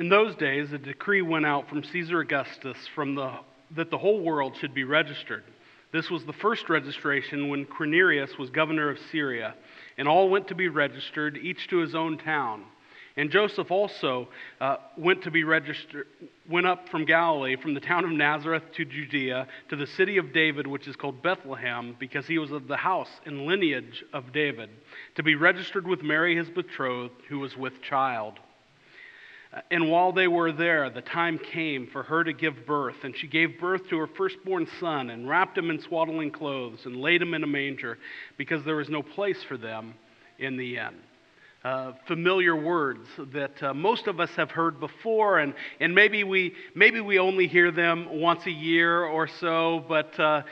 In those days, a decree went out from Caesar Augustus from the, that the whole world should be registered. This was the first registration when Quirinius was governor of Syria, and all went to be registered, each to his own town. And Joseph also uh, went to be registered, went up from Galilee, from the town of Nazareth to Judea, to the city of David, which is called Bethlehem, because he was of the house and lineage of David, to be registered with Mary, his betrothed, who was with child. And while they were there, the time came for her to give birth. And she gave birth to her firstborn son, and wrapped him in swaddling clothes, and laid him in a manger, because there was no place for them in the inn uh, familiar words that uh, most of us have heard before, and, and maybe, we, maybe we only hear them once a year or so, but, uh,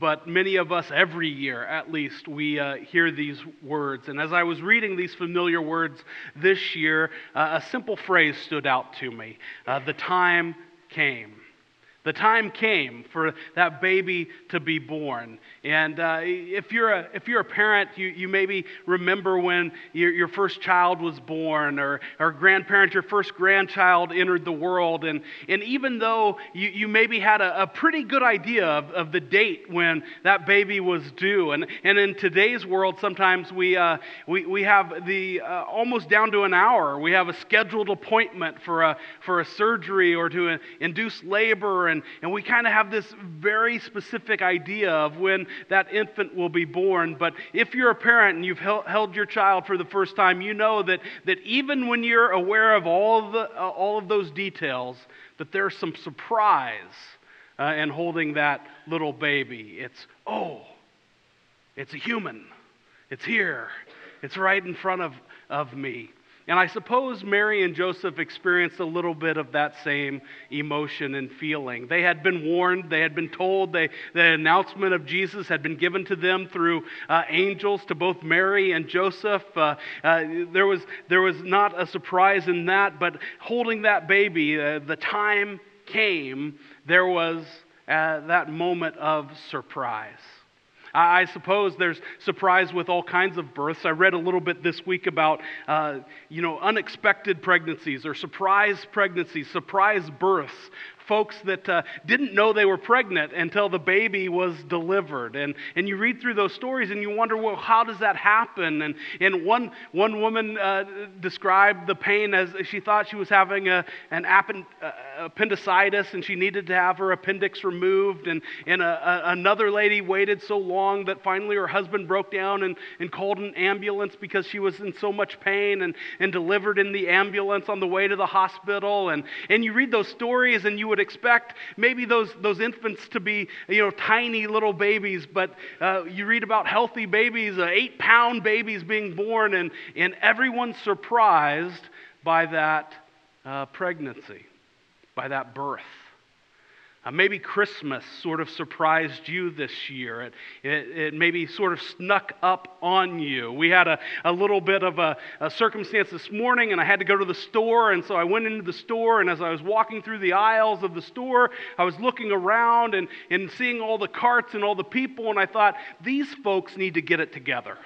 but many of us every year at least we uh, hear these words. And as I was reading these familiar words this year, uh, a simple phrase stood out to me uh, The time came. The time came for that baby to be born. And uh, if, you're a, if you're a parent, you, you maybe remember when your, your first child was born, or, or grandparent, your first grandchild entered the world. And, and even though you, you maybe had a, a pretty good idea of, of the date when that baby was due, and, and in today's world, sometimes we, uh, we, we have the uh, almost down to an hour, we have a scheduled appointment for a, for a surgery or to induce labor and, and we kind of have this very specific idea of when that infant will be born. But if you're a parent and you've held your child for the first time, you know that, that even when you're aware of all of, the, uh, all of those details, that there's some surprise uh, in holding that little baby. It's, oh, it's a human. It's here. It's right in front of, of me. And I suppose Mary and Joseph experienced a little bit of that same emotion and feeling. They had been warned, they had been told, they, the announcement of Jesus had been given to them through uh, angels to both Mary and Joseph. Uh, uh, there, was, there was not a surprise in that, but holding that baby, uh, the time came, there was uh, that moment of surprise. I suppose there's surprise with all kinds of births. I read a little bit this week about, uh, you know, unexpected pregnancies or surprise pregnancies, surprise births folks that uh, didn't know they were pregnant until the baby was delivered. And, and you read through those stories and you wonder, well, how does that happen? And, and one, one woman uh, described the pain as she thought she was having a, an append, uh, appendicitis and she needed to have her appendix removed. And, and a, a, another lady waited so long that finally her husband broke down and, and called an ambulance because she was in so much pain and, and delivered in the ambulance on the way to the hospital. And, and you read those stories and you would expect maybe those, those infants to be, you know, tiny little babies, but uh, you read about healthy babies, uh, eight pound babies being born, and, and everyone's surprised by that uh, pregnancy, by that birth. Uh, maybe Christmas sort of surprised you this year. It, it, it, maybe sort of snuck up on you. We had a, a little bit of a, a, circumstance this morning, and I had to go to the store. And so I went into the store, and as I was walking through the aisles of the store, I was looking around and, and seeing all the carts and all the people, and I thought, these folks need to get it together.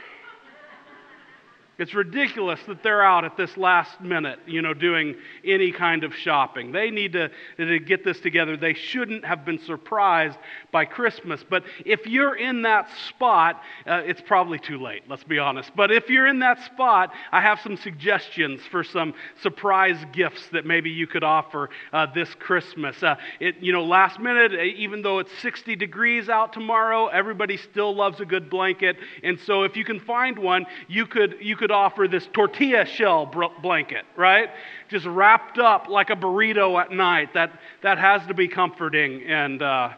It's ridiculous that they're out at this last minute, you know, doing any kind of shopping. They need to, to get this together. They shouldn't have been surprised by Christmas. But if you're in that spot, uh, it's probably too late, let's be honest. But if you're in that spot, I have some suggestions for some surprise gifts that maybe you could offer uh, this Christmas. Uh, it, you know, last minute, even though it's 60 degrees out tomorrow, everybody still loves a good blanket. And so if you can find one, you could, you could could offer this tortilla shell blanket, right? Just wrapped up like a burrito at night. That, that has to be comforting and uh,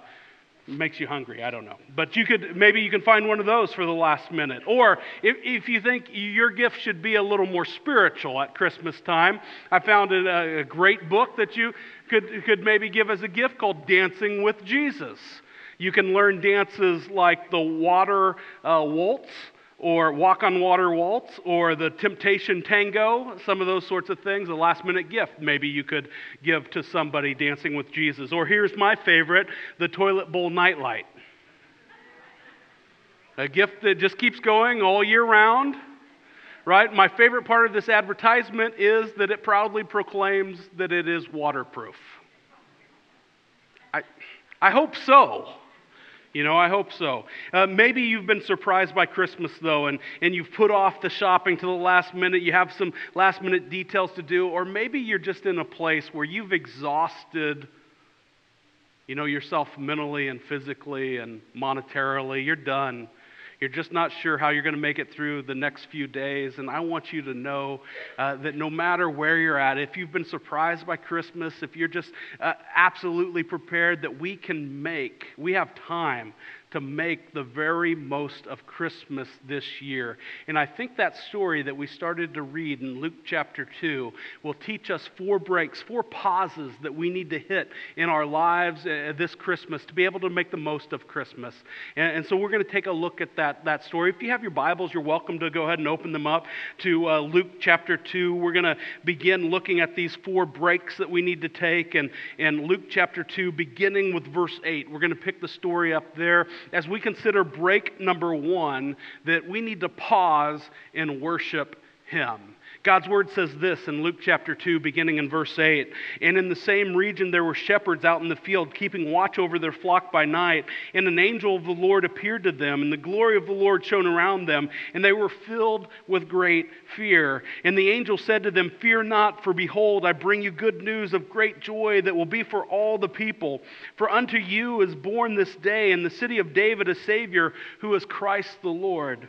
makes you hungry. I don't know. But you could, maybe you can find one of those for the last minute. Or if, if you think your gift should be a little more spiritual at Christmas time, I found a, a great book that you could, could maybe give as a gift called Dancing with Jesus. You can learn dances like the water uh, waltz or Walk on Water Waltz or the Temptation Tango, some of those sorts of things, a last minute gift maybe you could give to somebody dancing with Jesus. Or here's my favorite the Toilet Bowl Nightlight. A gift that just keeps going all year round. right? My favorite part of this advertisement is that it proudly proclaims that it is waterproof. I, I hope so. You know, I hope so. Uh, maybe you've been surprised by Christmas, though, and, and you've put off the shopping to the last minute. You have some last minute details to do, or maybe you're just in a place where you've exhausted, you know, yourself mentally and physically and monetarily. You're done. You're just not sure how you're going to make it through the next few days. And I want you to know uh, that no matter where you're at, if you've been surprised by Christmas, if you're just uh, absolutely prepared, that we can make, we have time to make the very most of Christmas this year. And I think that story that we started to read in Luke chapter 2 will teach us four breaks, four pauses that we need to hit in our lives uh, this Christmas to be able to make the most of Christmas. And, and so we're going to take a look at that, that story. If you have your Bibles, you're welcome to go ahead and open them up to uh, Luke chapter 2. We're going to begin looking at these four breaks that we need to take. And, and Luke chapter 2, beginning with verse 8, we're going to pick the story up there as we consider break number one that we need to pause and worship Him. God's word says this in Luke chapter 2, beginning in verse 8. And in the same region there were shepherds out in the field, keeping watch over their flock by night. And an angel of the Lord appeared to them, and the glory of the Lord shone around them, and they were filled with great fear. And the angel said to them, Fear not, for behold, I bring you good news of great joy that will be for all the people. For unto you is born this day in the city of David a Savior, who is Christ the Lord.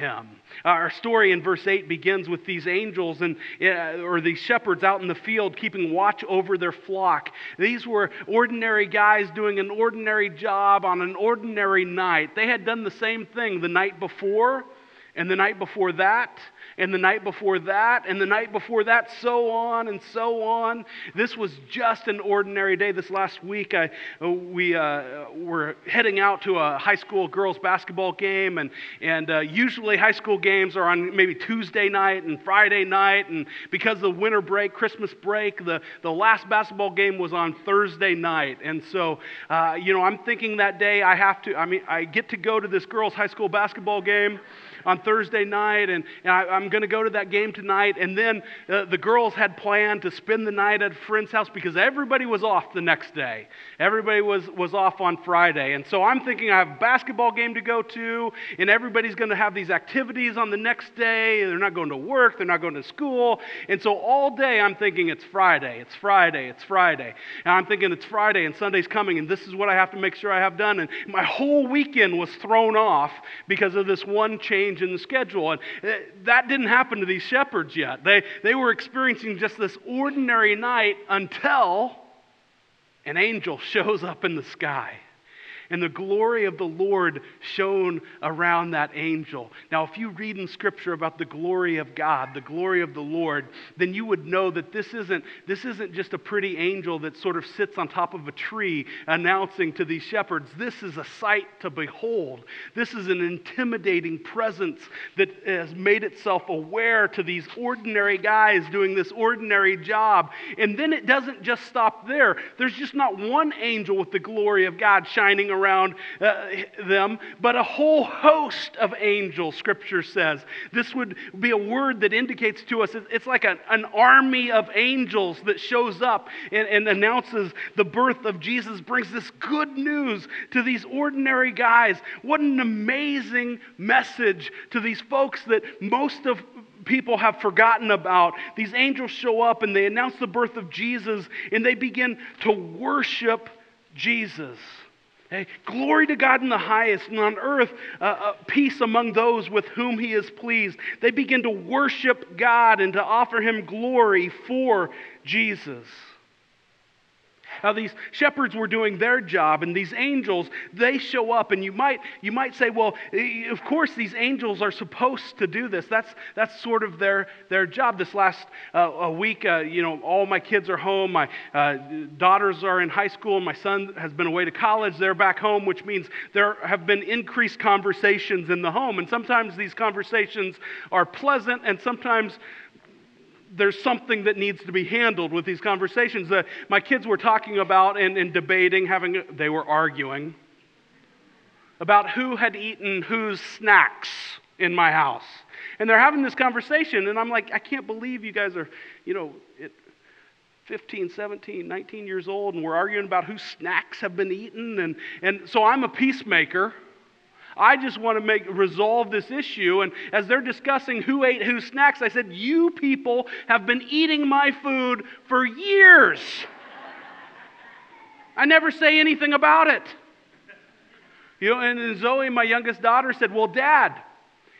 him. Our story in verse 8 begins with these angels and, uh, or these shepherds out in the field keeping watch over their flock. These were ordinary guys doing an ordinary job on an ordinary night. They had done the same thing the night before and the night before that and the night before that, and the night before that, so on and so on. This was just an ordinary day. This last week, I, we uh, were heading out to a high school girls basketball game, and, and uh, usually high school games are on maybe Tuesday night and Friday night, and because of the winter break, Christmas break, the, the last basketball game was on Thursday night. And so, uh, you know, I'm thinking that day I have to, I mean, I get to go to this girls' high school basketball game on Thursday night, and, and I, am going to go to that game tonight. And then uh, the girls had planned to spend the night at a friend's house because everybody was off the next day. Everybody was, was off on Friday. And so I'm thinking I have a basketball game to go to, and everybody's going to have these activities on the next day. They're not going to work, they're not going to school. And so all day I'm thinking it's Friday, it's Friday, it's Friday. And I'm thinking it's Friday, and Sunday's coming, and this is what I have to make sure I have done. And my whole weekend was thrown off because of this one change in the schedule. And uh, that didn't happen to these shepherds yet. They, they were experiencing just this ordinary night until an angel shows up in the sky and the glory of the Lord shone around that angel. Now, if you read in Scripture about the glory of God, the glory of the Lord, then you would know that this isn't, this isn't just a pretty angel that sort of sits on top of a tree announcing to these shepherds. This is a sight to behold. This is an intimidating presence that has made itself aware to these ordinary guys doing this ordinary job. And then it doesn't just stop there. There's just not one angel with the glory of God shining around around uh, them, but a whole host of angels, Scripture says. This would be a word that indicates to us it's like an, an army of angels that shows up and, and announces the birth of Jesus, brings this good news to these ordinary guys. What an amazing message to these folks that most of people have forgotten about. These angels show up and they announce the birth of Jesus and they begin to worship Jesus. Hey, glory to God in the highest, and on earth, uh, uh, peace among those with whom He is pleased. They begin to worship God and to offer Him glory for Jesus. How these shepherds were doing their job, and these angels, they show up. And you might, you might say, well, eh, of course, these angels are supposed to do this. That's, that's sort of their, their job. This last uh, week, uh, you know, all my kids are home. My uh, daughters are in high school. My son has been away to college. They're back home, which means there have been increased conversations in the home. And sometimes these conversations are pleasant, and sometimes there's something that needs to be handled with these conversations that my kids were talking about and, and debating, having, they were arguing about who had eaten whose snacks in my house. And they're having this conversation, and I'm like, I can't believe you guys are, you know, 15, 17, 19 years old, and we're arguing about whose snacks have been eaten. And, and so I'm a peacemaker. I just want to make resolve this issue. And as they're discussing who ate whose snacks, I said, You people have been eating my food for years. I never say anything about it. You know, and Zoe, my youngest daughter, said, Well, Dad,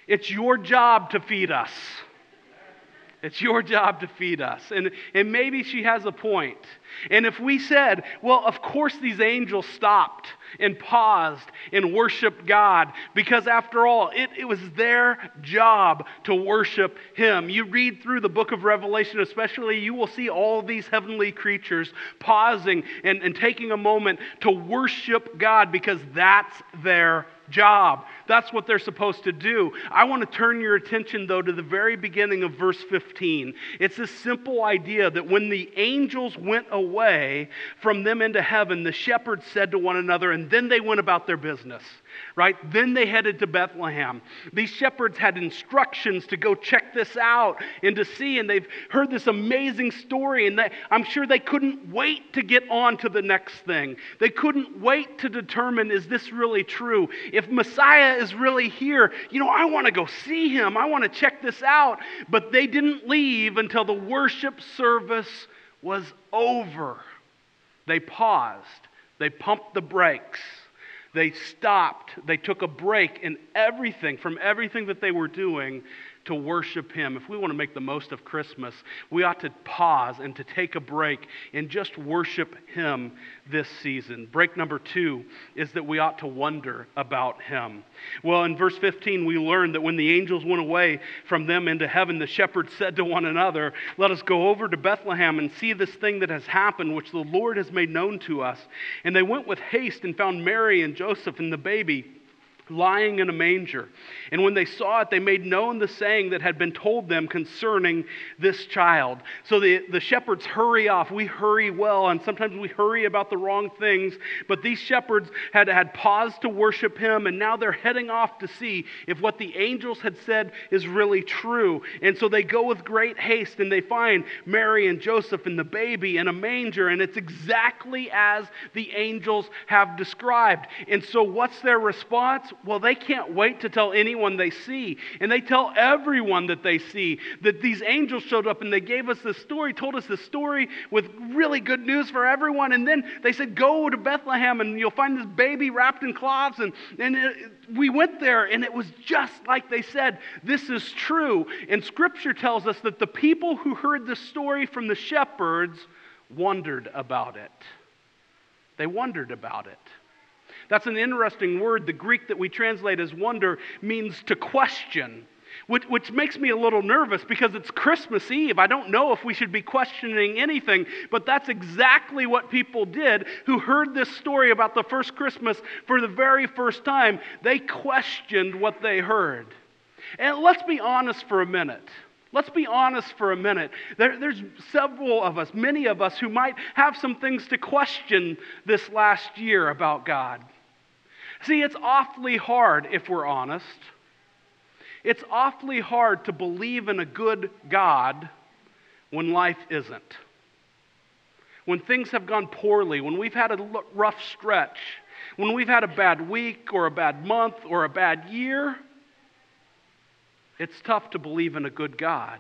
it's your job to feed us. It's your job to feed us. And, and maybe she has a point. And if we said, well, of course these angels stopped and paused and worshiped God, because after all, it, it was their job to worship Him. You read through the book of Revelation, especially, you will see all these heavenly creatures pausing and, and taking a moment to worship God because that's their job. That's what they're supposed to do. I want to turn your attention, though, to the very beginning of verse 15. It's this simple idea that when the angels went away from them into heaven, the shepherds said to one another, and then they went about their business right? Then they headed to Bethlehem. These shepherds had instructions to go check this out and to see, and they've heard this amazing story, and they, I'm sure they couldn't wait to get on to the next thing. They couldn't wait to determine is this really true? If Messiah is really here, you know, I want to go see him, I want to check this out. But they didn't leave until the worship service was over. They paused, they pumped the brakes. They stopped, they took a break in everything, from everything that they were doing to worship Him. If we want to make the most of Christmas, we ought to pause and to take a break and just worship Him this season. Break number two is that we ought to wonder about Him. Well, in verse 15, we learn that when the angels went away from them into heaven, the shepherds said to one another, Let us go over to Bethlehem and see this thing that has happened, which the Lord has made known to us. And they went with haste and found Mary and Joseph and the baby lying in a manger. And when they saw it, they made known the saying that had been told them concerning this child. So the, the shepherds hurry off. We hurry well, and sometimes we hurry about the wrong things. But these shepherds had, had paused to worship him, and now they're heading off to see if what the angels had said is really true. And so they go with great haste, and they find Mary and Joseph and the baby in a manger, and it's exactly as the angels have described. And so what's their response? Well, they can't wait to tell anyone they see. And they tell everyone that they see that these angels showed up and they gave us this story, told us this story with really good news for everyone. And then they said, Go to Bethlehem and you'll find this baby wrapped in cloths. And, and it, we went there and it was just like they said. This is true. And scripture tells us that the people who heard the story from the shepherds wondered about it. They wondered about it. That's an interesting word. The Greek that we translate as wonder means to question, which, which makes me a little nervous because it's Christmas Eve. I don't know if we should be questioning anything, but that's exactly what people did who heard this story about the first Christmas for the very first time. They questioned what they heard. And let's be honest for a minute. Let's be honest for a minute. There, there's several of us, many of us, who might have some things to question this last year about God. See, it's awfully hard, if we're honest. It's awfully hard to believe in a good God when life isn't. When things have gone poorly, when we've had a rough stretch, when we've had a bad week or a bad month or a bad year, it's tough to believe in a good God.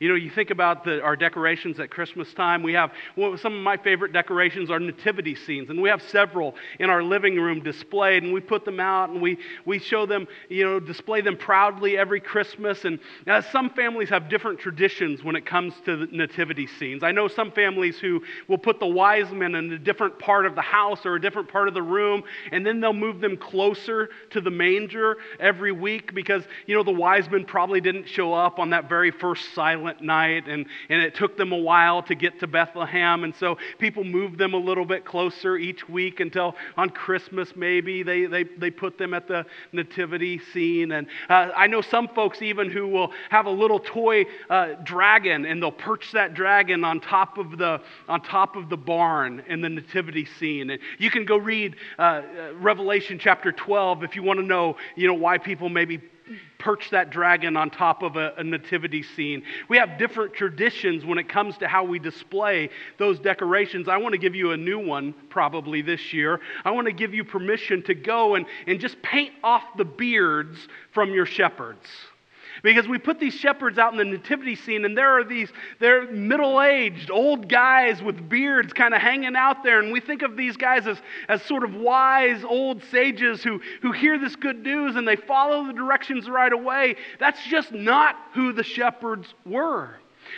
You know, you think about the, our decorations at Christmas time. We have well, some of my favorite decorations are nativity scenes, and we have several in our living room displayed, and we put them out and we, we show them, you know, display them proudly every Christmas. And uh, some families have different traditions when it comes to nativity scenes. I know some families who will put the wise men in a different part of the house or a different part of the room, and then they'll move them closer to the manger every week because, you know, the wise men probably didn't show up on that very first silent night, and, and it took them a while to get to Bethlehem. And so people moved them a little bit closer each week until on Christmas, maybe, they, they, they put them at the nativity scene. And uh, I know some folks even who will have a little toy uh, dragon, and they'll perch that dragon on top of the, on top of the barn in the nativity scene. And you can go read uh, uh Revelation chapter 12 if you want to know, you know, why people maybe perch that dragon on top of a, a, nativity scene. We have different traditions when it comes to how we display those decorations. I want to give you a new one probably this year. I want to give you permission to go and, and just paint off the beards from your shepherds. Because we put these shepherds out in the nativity scene, and there are these, they're middle aged, old guys with beards kind of hanging out there. And we think of these guys as, as sort of wise old sages who, who hear this good news and they follow the directions right away. That's just not who the shepherds were.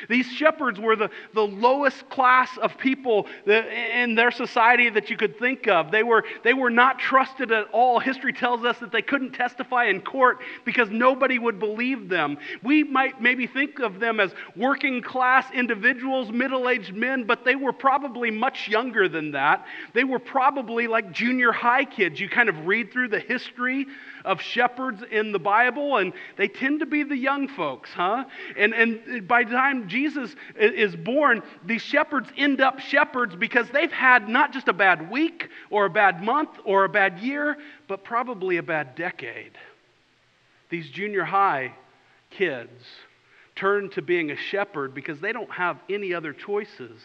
These shepherds were the, the lowest class of people in their society that you could think of. They were, they were not trusted at all. History tells us that they couldn't testify in court because nobody would believe them. We might maybe think of them as working class individuals, middle aged men, but they were probably much younger than that. They were probably like junior high kids. You kind of read through the history of shepherds in the Bible, and they tend to be the young folks, huh? And, and by the time Jesus is born, these shepherds end up shepherds because they've had not just a bad week or a bad month or a bad year, but probably a bad decade. These junior high kids turn to being a shepherd because they don't have any other choices.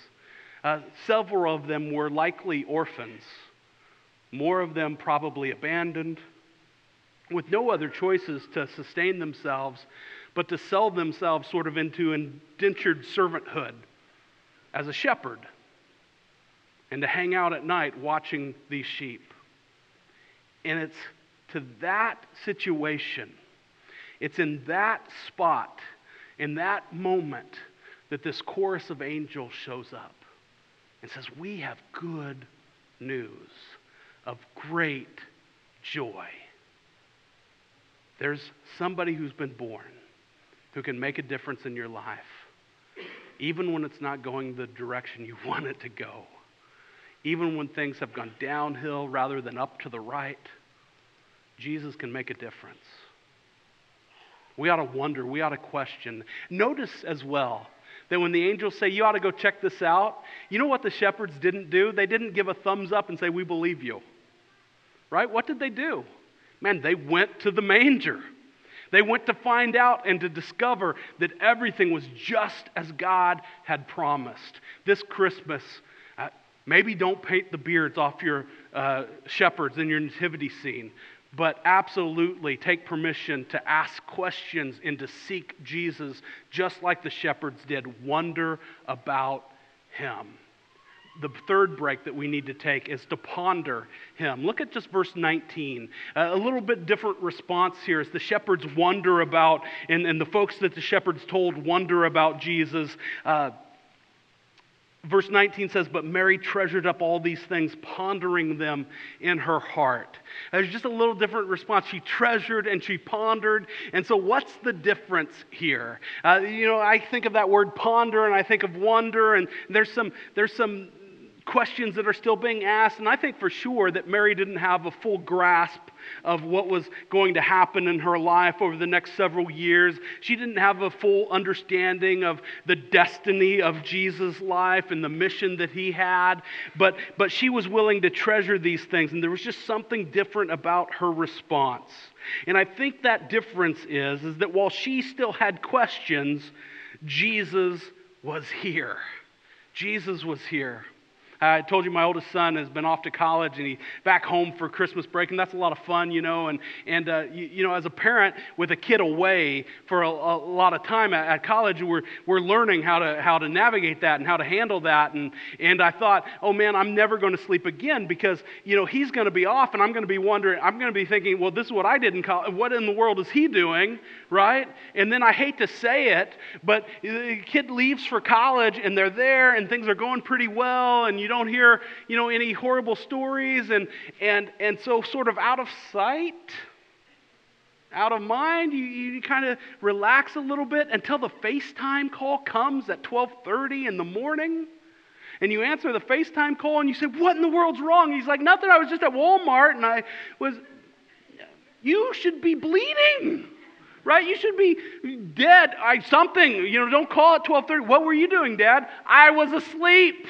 Uh, several of them were likely orphans, more of them probably abandoned with no other choices to sustain themselves but to sell themselves sort of into indentured servanthood as a shepherd and to hang out at night watching these sheep. And it's to that situation, it's in that spot, in that moment, that this chorus of angels shows up and says, We have good news of great joy. There's somebody who's been born who can make a difference in your life, even when it's not going the direction you want it to go, even when things have gone downhill rather than up to the right. Jesus can make a difference. We ought to wonder, we ought to question. Notice as well that when the angels say, You ought to go check this out, you know what the shepherds didn't do? They didn't give a thumbs up and say, We believe you. Right? What did they do? Man, they went to the manger. They went to find out and to discover that everything was just as God had promised. This Christmas, uh, maybe don't paint the beards off your uh, shepherds in your nativity scene, but absolutely take permission to ask questions and to seek Jesus just like the shepherds did. Wonder about him the third break that we need to take is to ponder him. Look at just verse 19. Uh, a little bit different response here as the shepherds wonder about, and, and the folks that the shepherds told wonder about Jesus. Uh, verse 19 says, But Mary treasured up all these things, pondering them in her heart. There's just a little different response. She treasured and she pondered. And so, what's the difference here? Uh, you know, I think of that word ponder and I think of wonder, and there's some, there's some questions that are still being asked. And I think for sure that Mary didn't have a full grasp of what was going to happen in her life over the next several years. She didn't have a full understanding of the destiny of Jesus' life and the mission that he had. But, but she was willing to treasure these things. And there was just something different about her response. And I think that difference is, is that while she still had questions, Jesus was here. Jesus was here. I told you my oldest son has been off to college and he's back home for Christmas break, and that's a lot of fun, you know. And, and uh, you, you, know, as a parent with a kid away for a, a lot of time at, at, college, we're, we're learning how to, how to navigate that and how to handle that. And, and I thought, oh man, I'm never going to sleep again because, you know, he's going to be off and I'm going to be wondering, I'm going to be thinking, well, this is what I did in college. What in the world is he doing, right? And then I hate to say it, but the kid leaves for college and they're there and things are going pretty well and you don't hear, you know, any horrible stories and and and so sort of out of sight, out of mind, you, you kind of relax a little bit until the FaceTime call comes at 12:30 in the morning. And you answer the FaceTime call and you say, What in the world's wrong? He's like, Nothing, I was just at Walmart and I was you should be bleeding right? You should be dead. I something. You know, don't call it 12:30. What were you doing, Dad? I was asleep.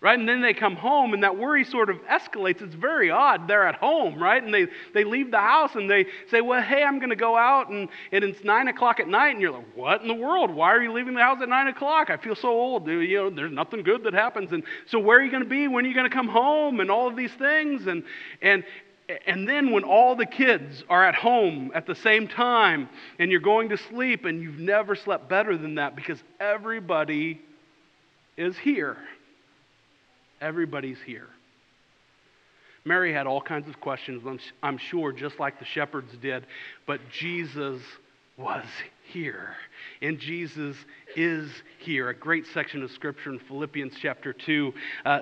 Right? And then they come home and that worry sort of escalates. It's very odd. They're at home, right? And they, they leave the house and they say, Well, hey, I'm going to go out and, and it's nine o'clock at night. And you're like, What in the world? Why are you leaving the house at nine o'clock? I feel so old. You know, there's nothing good that happens. And so where are you going to be? When are you going to come home? And all of these things. And, and, and then when all the kids are at home at the same time and you're going to sleep and you've never slept better than that because everybody is here. Everybody's here. Mary had all kinds of questions, I'm sure, just like the shepherds did, but Jesus was here. And Jesus is here. A great section of scripture in Philippians chapter 2 uh,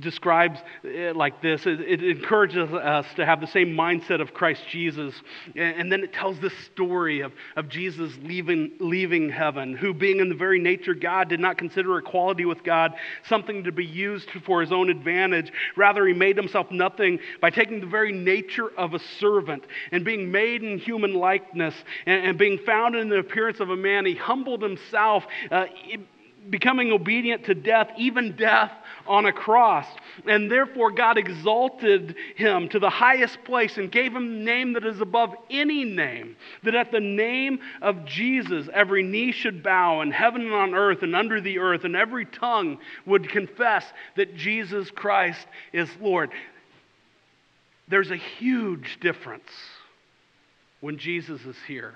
describes it like this it, it, encourages us to have the same mindset of Christ Jesus. And, and then it tells this story of, of Jesus leaving, leaving heaven, who, being in the very nature God, did not consider equality with God something to be used for his own advantage. Rather, he made himself nothing by taking the very nature of a servant and being made in human likeness and, and being found in the appearance of a man. He humbled himself. Uh, becoming obedient to death, even death on a cross. And therefore, God exalted him to the highest place and gave him the name that is above any name, that at the name of Jesus, every knee should bow in heaven and on earth and under the earth, and every tongue would confess that Jesus Christ is Lord. There's a huge difference when Jesus is here.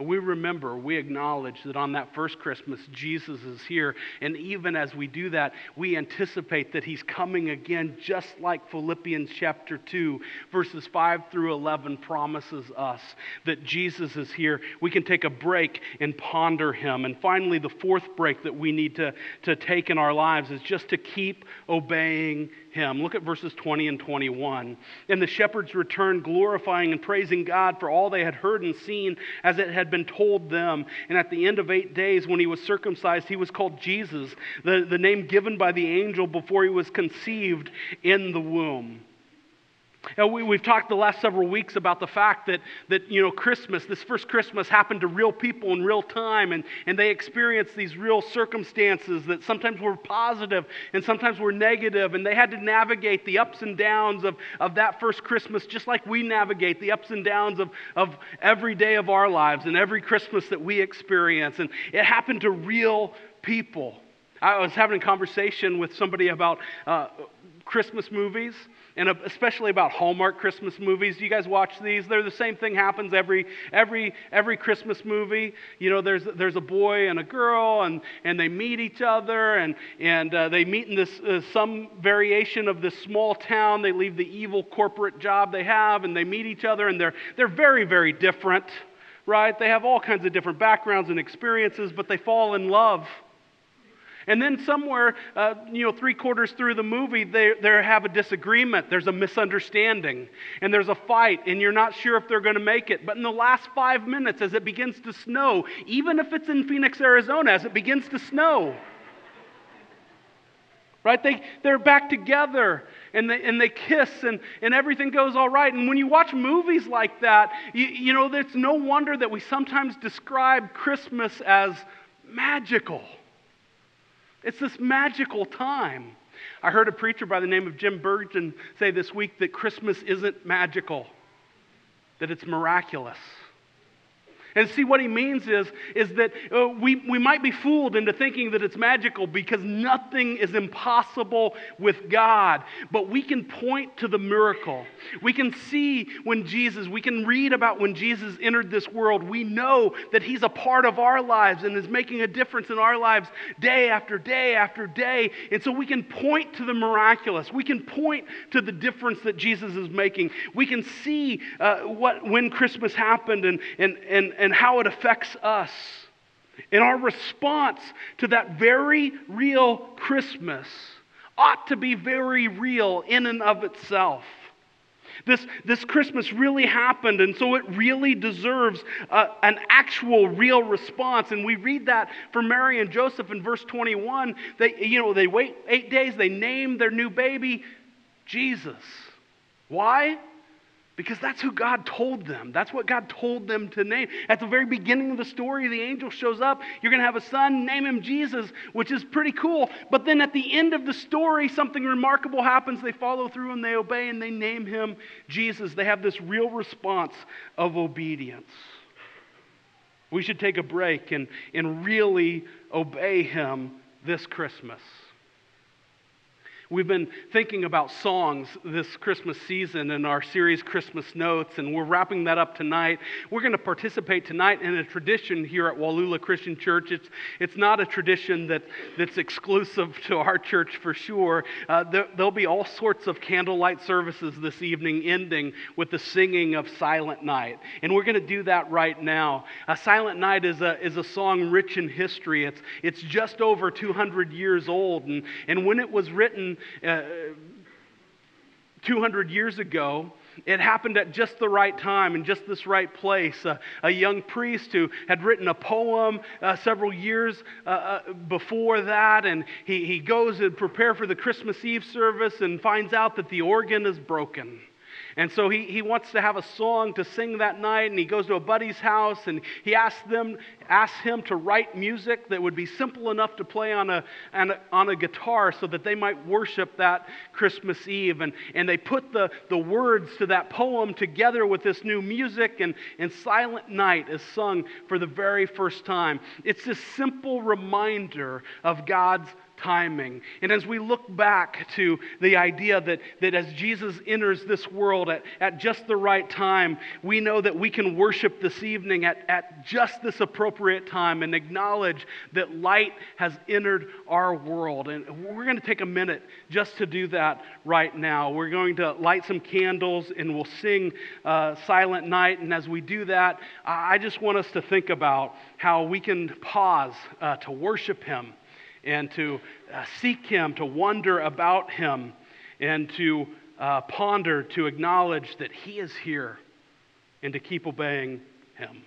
We remember, we acknowledge that on that first Christmas, Jesus is here. And even as we do that, we anticipate that he's coming again, just like Philippians chapter 2, verses 5 through 11 promises us that Jesus is here. We can take a break and ponder him. And finally, the fourth break that we need to, to take in our lives is just to keep obeying him. Look at verses 20 and 21. And the shepherds returned, glorifying and praising God for all they had heard and seen as it had been told them. And at the end of eight days, when he was circumcised, he was called Jesus, the, the name given by the angel before he was conceived in the womb. Now, we, have talked the last several weeks about the fact that, that, you know, Christmas, this first Christmas happened to real people in real time, and, and they experienced these real circumstances that sometimes were positive and sometimes were negative, and they had to navigate the ups and downs of, of that first Christmas just like we navigate the ups and downs of, of every day of our lives and every Christmas that we experience. And it happened to real people. I was having a conversation with somebody about uh, Christmas movies and especially about Hallmark Christmas movies. Do you guys watch these? They're the same thing happens every every every Christmas movie. You know, there's there's a boy and a girl, and and they meet each other, and and uh, they meet in this uh, some variation of this small town. They leave the evil corporate job they have, and they meet each other, and they're they're very very different, right? They have all kinds of different backgrounds and experiences, but they fall in love. And then somewhere, uh, you know, three quarters through the movie, they, they have a disagreement. There's a misunderstanding. And there's a fight, and you're not sure if they're going to make it. But in the last five minutes, as it begins to snow, even if it's in Phoenix, Arizona, as it begins to snow, right? They, they're back together and they, and they kiss and, and everything goes all right. And when you watch movies like that, you, you know, it's no wonder that we sometimes describe Christmas as magical. It's this magical time. I heard a preacher by the name of Jim Burton say this week that Christmas isn't magical, that it's miraculous. And see, what he means is, is that uh, we, we might be fooled into thinking that it's magical because nothing is impossible with God. But we can point to the miracle. We can see when Jesus, we can read about when Jesus entered this world. We know that he's a part of our lives and is making a difference in our lives day after day after day. And so we can point to the miraculous. We can point to the difference that Jesus is making. We can see uh, what, when Christmas happened and, and, and, and how it affects us. And our response to that very real Christmas ought to be very real in and of itself. This, this Christmas really happened, and so it really deserves uh, an actual, real response. And we read that from Mary and Joseph in verse 21. They, you know, they wait eight days, they name their new baby Jesus. Why? Because that's who God told them. That's what God told them to name. At the very beginning of the story, the angel shows up. You're going to have a son, name him Jesus, which is pretty cool. But then at the end of the story, something remarkable happens. They follow through and they obey and they name him Jesus. They have this real response of obedience. We should take a break and, and really obey him this Christmas. We've been thinking about songs this Christmas season in our series Christmas Notes, and we're wrapping that up tonight. We're going to participate tonight in a tradition here at Wallula Christian Church. It's, it's not a tradition that, that's exclusive to our church for sure. Uh, there, there'll be all sorts of candlelight services this evening, ending with the singing of Silent Night. And we're going to do that right now. Uh, Silent Night is a, is a song rich in history, it's, it's just over 200 years old. And, and when it was written, uh, 200 years ago, it happened at just the right time in just this right place. Uh, a young priest who had written a poem uh, several years uh, uh before that, and he, he goes to prepare for the Christmas Eve service and finds out that the organ is broken. And so he, he wants to have a song to sing that night, and he goes to a buddy's house and he asks them, asks him to write music that would be simple enough to play on a, on a, on a guitar so that they might worship that Christmas Eve. And, and they put the, the words to that poem together with this new music, and, and Silent Night is sung for the very first time. It's this simple reminder of God's timing. And as we look back to the idea that, that as Jesus enters this world at, at just the right time, we know that we can worship this evening at, at just this appropriate time and acknowledge that light has entered our world. And we're going to take a minute just to do that right now. We're going to light some candles and we'll sing uh, Silent Night. And as we do that, I just want us to think about how we can pause uh, to worship Him and to uh, seek Him, to wonder about Him, and to uh, ponder, to acknowledge that He is here, and to keep obeying Him.